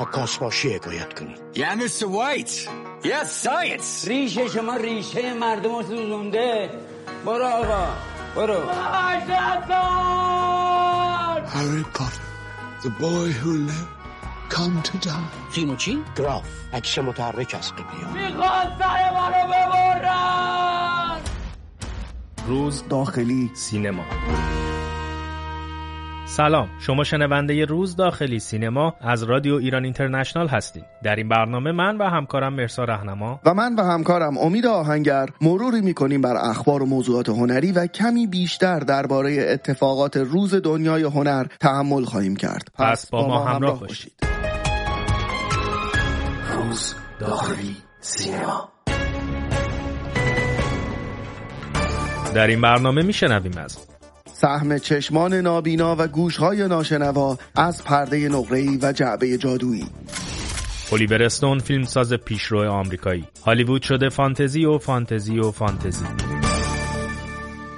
و کاسباشی حکایت کنید Yeah, Mr. White. Yes, science. ریشه شما ریشه مردم رو سوزونده برو آقا برو Harry Potter, the boy who lived, come to die. چین و چین گراف عکس متحرک از قبلی روز داخلی سینما سلام شما شنونده روز داخلی سینما از رادیو ایران اینترنشنال هستید در این برنامه من و همکارم مرسا رهنما. و من و همکارم امید آهنگر مروری می‌کنیم بر اخبار و موضوعات هنری و کمی بیشتر درباره اتفاقات روز دنیای هنر تحمل خواهیم کرد. پس با ما همراه باشید. Rose داخلی سینما. در این برنامه میشنویم از سهم چشمان نابینا و گوشهای ناشنوا از پرده نقره‌ای و جعبه جادویی. الیور استون فیلمساز پیشرو آمریکایی. هالیوود شده فانتزی و فانتزی و فانتزی.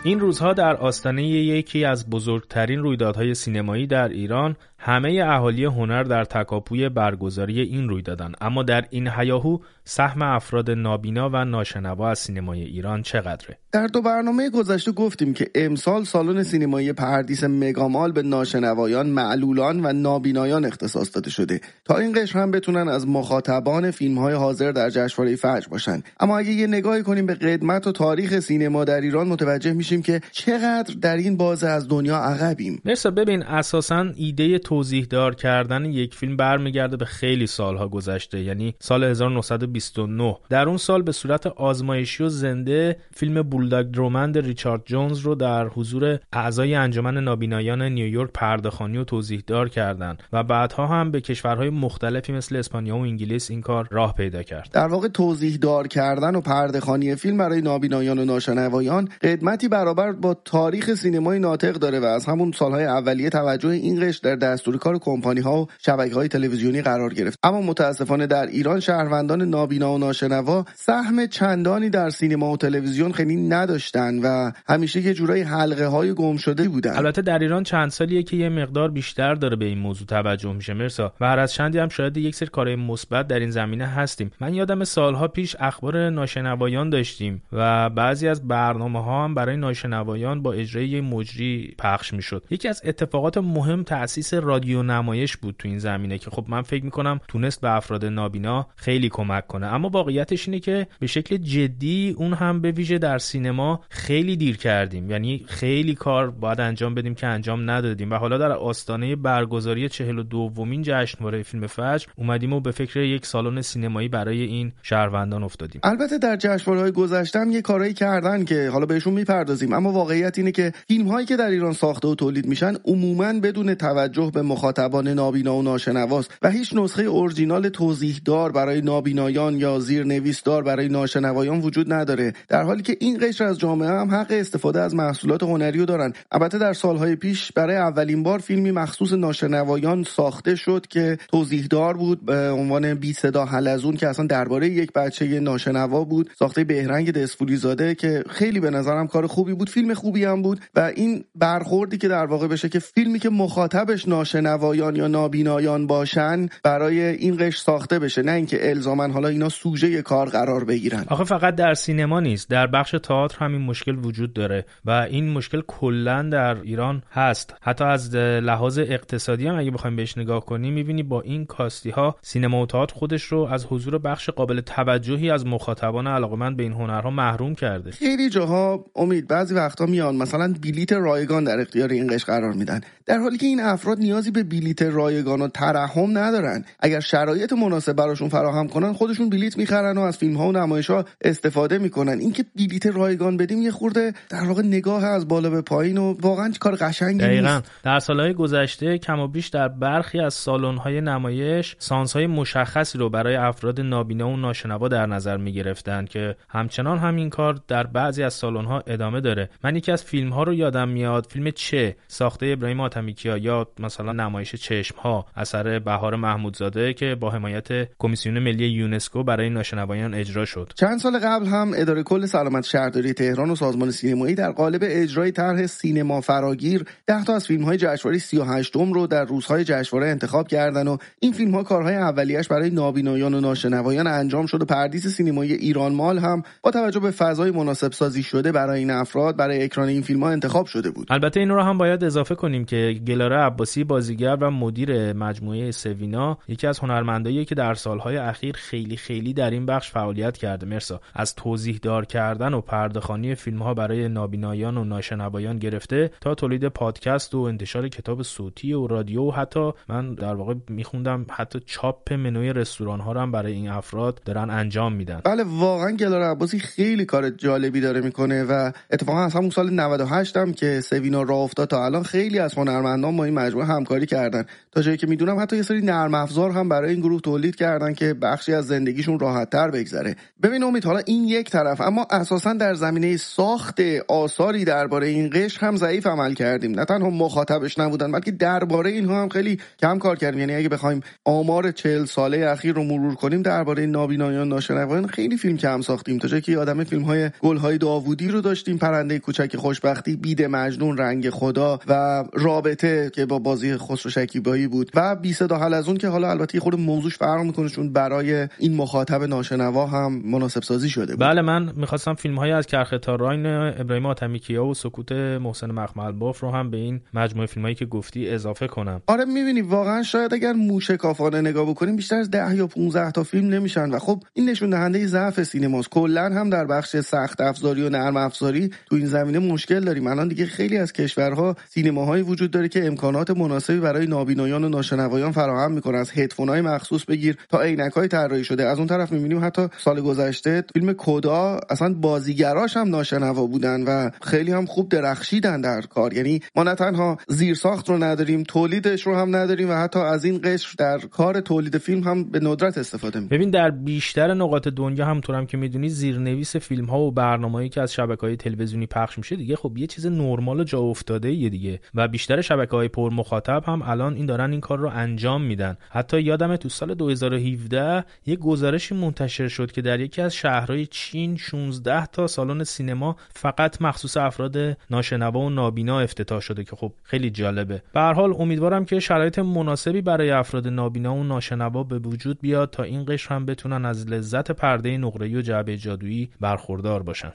این روزها در آستانه یکی از بزرگترین رویدادهای سینمایی در ایران همه اهالی هنر در تکاپوی برگزاری این رویدادن اما در این هیاهو سهم افراد نابینا و ناشنوا از سینمای ایران چقدره؟ در دو برنامه گذشته گفتیم که امسال سالن سینمایی پردیس مگامال به ناشنوایان معلولان و نابینایان اختصاص داده شده تا این قشر هم بتونن از مخاطبان فیلم های حاضر در جشنواره فجر باشن. اما اگه یه نگاهی کنیم به قدمت و تاریخ سینما در ایران متوجه میشیم که چقدر در این بازه از دنیا عقبیم. مرسا ببین اساسا ایده توضیح دار کردن یک فیلم برمیگرده به خیلی سالها گذشته یعنی سال 1929 در اون سال به صورت آزمایشی و زنده فیلم بولداگ درومند ریچارد جونز رو در حضور اعضای انجمن نابینایان نیویورک پردهخوانی و توضیح دار کردند و بعدها هم به کشورهای مختلفی مثل اسپانیا و انگلیس این کار راه پیدا کرد. در واقع توضیح دار کردن و پردهخوانی فیلم برای نابینایان و ناشنوایان قدمتی برابر با تاریخ سینمای ناطق داره و از همون سالهای اولیه توجه این قشر در دستور کار کمپانی ها و شبکه های تلویزیونی قرار گرفت. اما متاسفانه در ایران شهروندان نابینا و ناشنوا سهم چندانی در سینما و تلویزیون خیلی نداشتن و همیشه یه جورایی حلقه های گم شده بودن. البته در ایران چند سالیه که یه مقدار بیشتر داره به این موضوع توجه میشه. مرسا و هر از چندی هم شاید یک سری کارهای مثبت در این زمینه هستیم. من یادم سالها پیش اخبار ناشنوایان داشتیم و بعضی از برنامه ها هم برای ناشنوایان با اجرای مجری پخش می‌شد. یکی از اتفاقات مهم تاسیس رادیو نمایش بود تو این زمینه که خب من فکر می‌کنم تونست به افراد نابینا خیلی کمک کنه. اما واقعیتش اینه که به شکل جدی اون هم به ویژه در سینما خیلی دیر کردیم. یعنی خیلی کار باید انجام بدیم که انجام ندادیم. و حالا در آستانه برگزاری چهل و دومین جشنواره فیلم فجر اومدیم و به فکر یک سالن سینمایی برای این شهروندان افتادیم. البته در جشنواره‌های گذشته هم یه کارایی کردن که حالا بهشون می‌پردازیم. اما واقعیت اینه که فیلم هایی که در ایران ساخته و تولید میشن عموما بدون توجه به مخاطبان نابینا و ناشنواست و هیچ نسخه اورجینال توضیح دار برای نابینایان یا زیرنویس دار برای ناشنوایان وجود نداره. در حالی که این قشر از جامعه هم حق استفاده از محصولات هنری رو دارن. البته در سالهای پیش برای اولین بار فیلمی مخصوص ناشنوایان ساخته شد که توضیح دار بود به عنوان بی صدا حلزون که اصلا درباره یک بچه ناشنوا بود ساخته بهرنگ دسفولی زاده که خیلی به نظرم کار خوبی بود فیلم خوبی هم بود و این برخوردی که در واقع بشه که فیلمی که مخاطبش ناشنوایان یا نابینایان باشن برای این قش ساخته بشه. نه اینکه الزاما حالا اینا سوژه کار قرار بگیرن. آخه فقط در سینما نیست در بخش تئاتر هم این مشکل وجود داره و این مشکل کلا در ایران هست. حتی از لحاظ اقتصادی هم اگه بخوایم بهش نگاه کنیم می‌بینی با این کاستی ها سینما و تئاتر خودش رو از حضور بخش قابل توجهی از مخاطبان علاقمند به این هنرها محروم کرده. خیلی جاها امید بعضی وقتا میان. مثلا بلیت رایگان در اختیار این قش قرار میدن. در حالی که این افراد نیازی به بلیت رایگان و ترحم ندارن. اگر شرایط مناسب براشون فراهم کنن خودشون بلیت می‌خرن و از فیلم ها و نمایش ها استفاده می‌کنن. اینکه بلیت رایگان بدیم یه خورده در واقع نگاه از بالا به پایین و واقعا کار قشنگی دقیقا. نیست در سالهای گذشته کم و بیش در برخی از سالن های نمایش سانس های مشخصی رو برای افراد نابینا و ناشنوا در نظر می گرفتن که همچنان همین کار در بعضی از سالن ها ادامه داره. من یکی از فیلم ها رو یادم میاد. فیلم چه؟ ساخته ابراهیم آتمیکیا یا مثلا مثلا نمایش چشم ها اثر بهار محمودزاده که با حمایت کمیسیون ملی یونسکو برای ناشنوایان اجرا شد. چند سال قبل هم اداره کل سلامت شهرداری تهران و سازمان سینمایی در قالب اجرای طرح سینما فراگیر ده تا از فیلم های جشنواره 38 رو در روزهای جشنواره انتخاب کردن و این فیلم ها کارهای اولیش برای نابینایان و ناشنوایان انجام شد و پردیس سینمایی ایران مال هم با توجه به فضای مناسب سازی شده برای این افراد برای اکران این فیلم ها انتخاب شده بود. البته این رو هم باید اضافه کنیم که گلاره عباسی بازیگر و مدیر مجموعه سوینا یکی از هنرمندایی که در سالهای اخیر خیلی خیلی در این بخش فعالیت کرده. مرسا از توضیح دار کردن و پردهخوانی فیلم ها برای نابینایان و ناشنوایان گرفته تا تولید پادکست و انتشار کتاب صوتی و رادیو و حتی من در واقع میخوندم حتی چاپ منوی رستوران ها هم برای این افراد دارن انجام میدن. بله واقعا گلار عباسی خیلی کار جالبی داره می‌کنه و اتفاقا از همون سال 98 هم که سوینا راه افتاد تا الان خیلی از هنرمندان با این مجموعه همکاری کردن. تا جایی که می‌دونم حتی یه سری نرم افزار هم برای این گروه تولید کردن که بخشی از زندگیشون راحت تر بگذره. ببین امید حالا این یک طرف اما اساسا در زمینه ساخت آثاری درباره این قشر هم ضعیف عمل کردیم. نه تنها مخاطبش نبودن بلکه درباره اینها هم خیلی کم کار کردیم. یعنی اگه بخوایم آمار چهل ساله اخیر رو مرور کنیم درباره نابینایان ناشنوایان خیلی فیلم کم ساختیم. تا جایی که آدم فیلم های گل های داوودی رو داشتیم. پرنده کوچک خوشبختی بید مجنون رنگ خدا و رابطه که با بازی خسرو شکیبایی بود. و بی صدا حلزون که حالا البته خود موضوعش فرق می‌کنه چون برای این مخاطب ناشنوا هم مناسب سازی شده بود. بله من می‌خواستم فیلم های از کرخه راین ابراهیم آتمیکیا و سکوت محسن مخمل باف رو هم به این مجموعه فیلم هایی که گفتی اضافه کنم. آره می‌بینی واقعا شاید اگر موشکافانه نگاه بکنیم بیشتر از 10 یا 15 تا فیلم نمیشن. و خب این نشون دهنده ضعف سینماست. کلا هم در بخش سخت افزاری و نرم افزاری تو این زمینه مشکل داریم. الان دیگه خیلی از کشورها سینماهایی وجود داره که امکانات مناسبی برای نابینایان و ناشنوایان فراهم می‌کنه. از های مخصوص بگیر تا های طراحی شده. از اون طرف می‌بینیم حتی سال گذشته فیلم کدا اصلا بازیگراش هم ناشنوا بودن و خیلی هم خوب درخشیدن در کار. یعنی ما نه تنها زیرساخت رو نداریم تولیدش رو هم نداریم و حتی از این قشر در کار تولید فیلم هم به ندرت استفاده می‌کنیم. ببین در بیشتر نقاط دنیا همونطور هم که می‌دونی زیرنویس فیلم ها و برنامه‌ای که از شبکه های تلویزیونی پخش میشه دیگه خب یه چیز نرمال جا افتاده یه دیگه. و بیشتر شبکه های پر مخاطب هم الان این دارن این کار رو انجام میدن. حتی یادم تو سال 2017 یه گزارشی منتشر شد که در یکی از شهرهای چین 16 تا سالن سینما فقط مخصوص افراد ناشنوا و نابینا افتتاح شده که خب خیلی جالبه. به هر حال امیدوارم که شرایط مناسبی برای افراد نابینا و ناشنوا به وجود بیاد تا این قشر هم بتونن از لذت پرده نقره‌ای و جعبه جادویی برخوردار باشن.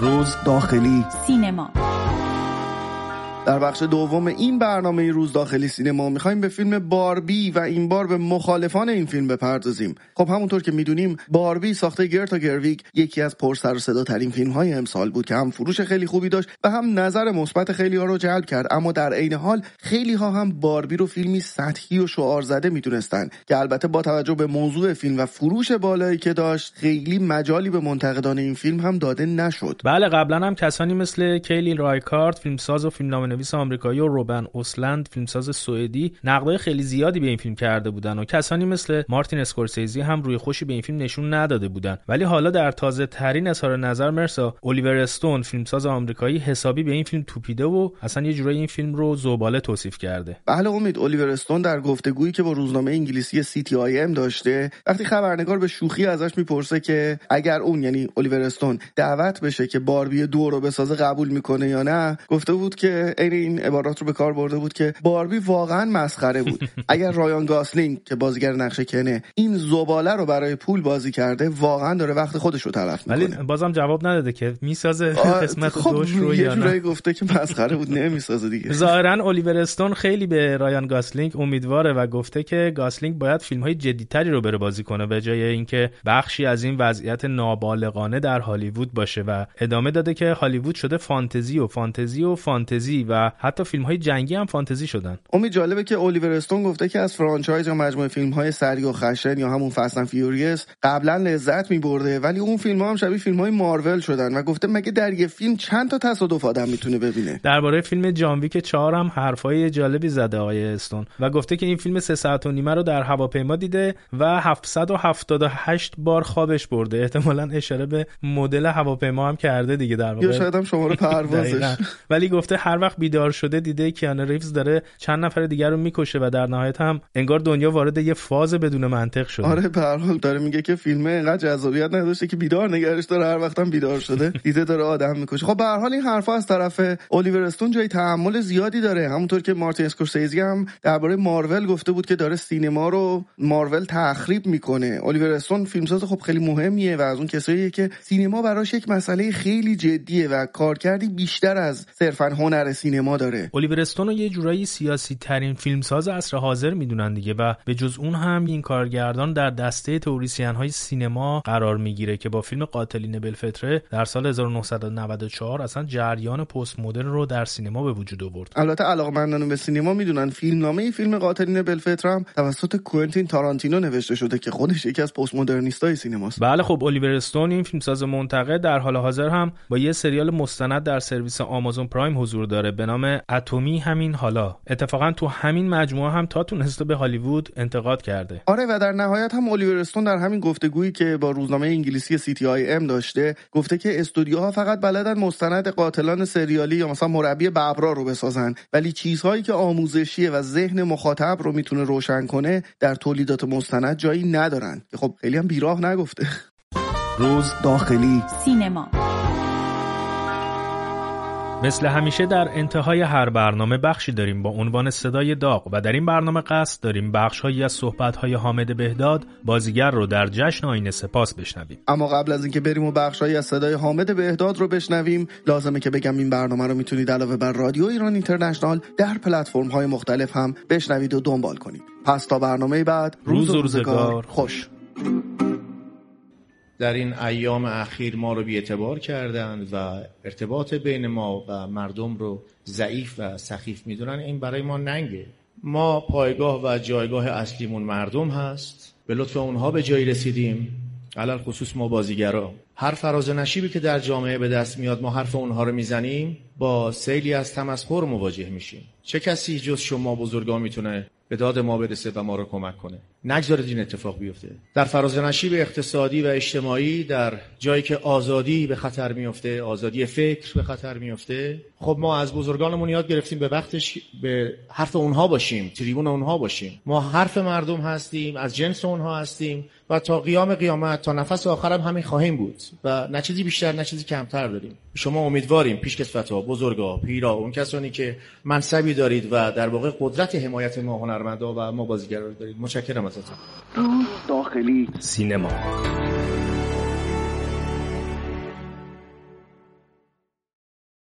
روز داخلی. سینما. در بخش دوم این برنامه روز داخلی سینما می‌خوایم به فیلم باربی و این بار به مخالفان این فیلم بپردازیم. خب همونطور که می‌دونیم باربی ساخته گرتا گرویگ یکی از پر سر و صدا ترین فیلم های امسال بود که هم فروش خیلی خوبی داشت و هم نظر مثبت خیلی ها رو جلب کرد. اما در عین حال خیلی ها هم باربی رو فیلمی سطحی و شعار زده می‌دونستن که البته با توجه به موضوع فیلم و فروش بالایی که داشت خیلی مجالی به منتقدان این فیلم هم داده نشد. بله قبلا هم کسانی مثل کلی رایکارد فیلمساز و فیلمنامه نویس آمریکایی و روبن اوستلوند فیلمساز سوئدی نقدای خیلی زیادی به این فیلم کرده بودن و کسانی مثل مارتین اسکورسیزی هم روی خوشی به این فیلم نشون نداده بودن. ولی حالا در تازه ترین اظهار نظر مرسا الیور استون فیلمساز آمریکایی حسابی به این فیلم توپیده و اصلا یه جورایی این فیلم رو زباله توصیف کرده. بله امید الیور استون در گفتگویی که با روزنامه انگلیسی City A.M. داشته وقتی خبرنگار به شوخی ازش می‌پرسه که اگر اون یعنی الیور استون دعوت بشه که باربی دو رو بسازه قبول می‌کنه یا نه گفته بود که این عبارات رو به کار برده بود که باربی واقعا مسخره بود. اگر رایان گاسلینگ که بازیگر نقش کنه این زباله رو برای پول بازی کرده واقعا داره وقت خودش رو تلف می‌کنه. ولی بازم جواب نداده که می‌سازه قسمت خب دوش رو یا نه. گفته که مسخره بود نمی‌سازه دیگه. ظاهرا الیور استون خیلی به رایان گاسلینگ امیدواره و گفته که گاسلینگ باید فیلم های جدیتری رو بره بازی کنه به جای اینکه بخشی از این وضعیت نابالغانه در هالیوود باشه و ادامه داده که هالیوود شده فانتزی و فانتزی و فانتزی و حتی فیلم های جنگی هم فانتزی شدن. امید جالبه که الیور استون گفته که از franchise یا مجموعه فیلم های سری و خشن یا همون Fast and Furious قبلا لذت می برده ولی اون فیلم ها هم شبیه فیلم های مارول شدن و گفته مگه در یه فیلم چند تا تصادف آدم می‌تونه ببینه؟ درباره فیلم جان ویک 4 هم حرفای جالبی زده آقای استون و گفته که این فیلم سه ساعت و نیمه رو در هواپیما دیده و 778 بار خوابش برده. احتمالا اشاره به مدل هواپیما هم کرده دیگه در واقع. یا شاید هم شماره پروازش. ولی گفته هر وقت بیدار شده دیده کیان ریفز داره چند نفر دیگر رو می‌کشه و در نهایت هم انگار دنیا وارد یه فاز بدون منطق شده. آره به حال داره میگه که فیلم اینقدر جذابیت نداشته که بیدار نگرش داره هر وقتم بیدار شده دیده داره آدم می‌کشه. خب به هر حال این حرفا از طرف الیور استون جای تحمل زیادی داره. همونطور که مارتین اسکورسیزی هم درباره مارول گفته بود که داره سینما رو مارول تخریب می‌کنه. الیور استون فیلمساز خب خیلی مهمیه و از اون کساییه که سینما براش یک مسئله خیلی جدیه و کارکردی بیشتر از صرفا هنر سینما داره. الیور استون رو یه جورایی سیاسی ترین فیلمساز عصر حاضر می‌دونن دیگه و به جز اون هم این کارگردان در دسته توریسین های سینما قرار می‌گیره که با فیلم قاتلین بلفتره در سال 1994 اصلا جریان پست مدرن رو در سینما به وجود آورد. البته علاقمندان به سینما می‌دونن فیلمنامه فیلم قاتلین بلفتر هم توسط کوئنتین تارانتینو نوشته شده که خودش یکی از پست مدرنیستای سینماست. بله خب الیور استون این فیلمساز منتقد در حال حاضر هم با یه سریال مستند در سرویس آمازون پرایم حضور داره. به نام اتمی همین حالا. اتفاقا تو همین مجموعه هم تا تونسته به هالیوود انتقاد کرده. آره و در نهایت هم الیور استون در همین گفتگویی که با روزنامه انگلیسی سی تی آی ام داشته گفته که استودیوها فقط بلدن مستند قاتلان سریالی یا مثلا مربی ببرا رو بسازن ولی چیزهایی که آموزشیه و ذهن مخاطب رو می‌تونه روشن کنه در تولیدات مستند جایی ندارن. که خب خیلی هم بیراه نگفته. روز داخلی. سینما. مثل همیشه در انتهای هر برنامه بخشی داریم با عنوان صدای داغ و در این برنامه قصد داریم بخشهایی از صحبت‌های حامد بهداد بازیگر رو در جشن آینه سپاس بشنویم. اما قبل از اینکه بریم و بخشهایی از صدای حامد بهداد رو بشنویم لازمه که بگم این برنامه رو می‌تونید علاوه بر رادیو ایران اینترنشنال در پلتفرم‌های مختلف هم بشنوید و دنبال کنید. پس تا برنامه بعد روز و روزگار خوش. در این ایام اخیر ما رو بیعتبار کردند و ارتباط بین ما و مردم رو ضعیف و سخیف می‌دونن. این برای ما ننگه. ما پایگاه و جایگاه اصلیمون مردم هست. به لطف اونها به جایی رسیدیم. علل خصوص ما بازیگرا. هر فراز و نشیبی که در جامعه به دست میاد ما حرف اونها رو می‌زنیم با سیلی از تمسخر مواجه میشیم. چه کسی جز شما بزرگان می‌تونه به داد ما برسه و ما رو کمک کنه؟ نگذارید این اتفاق بیفته. در فراز نشیب اقتصادی و اجتماعی در جایی که آزادی به خطر میفته آزادی فکر به خطر میفته خب ما از بزرگانمون یاد گرفتیم به وقتش به حرف اونها باشیم تریبون اونها باشیم. ما حرف مردم هستیم از جنس اونها هستیم و تا قیام قیامت تا نفس آخرم همین خواهیم بود و نه چیزی بیشتر نه چیزی کمتر داریم. شما امیدواریم پیشکسوتا بزرگا پیرا اون کسانی که منصبی دارید و در واقع قدرت حمایت ما هنرمندا و ما بازیگرا دارید. متشکرم سینما.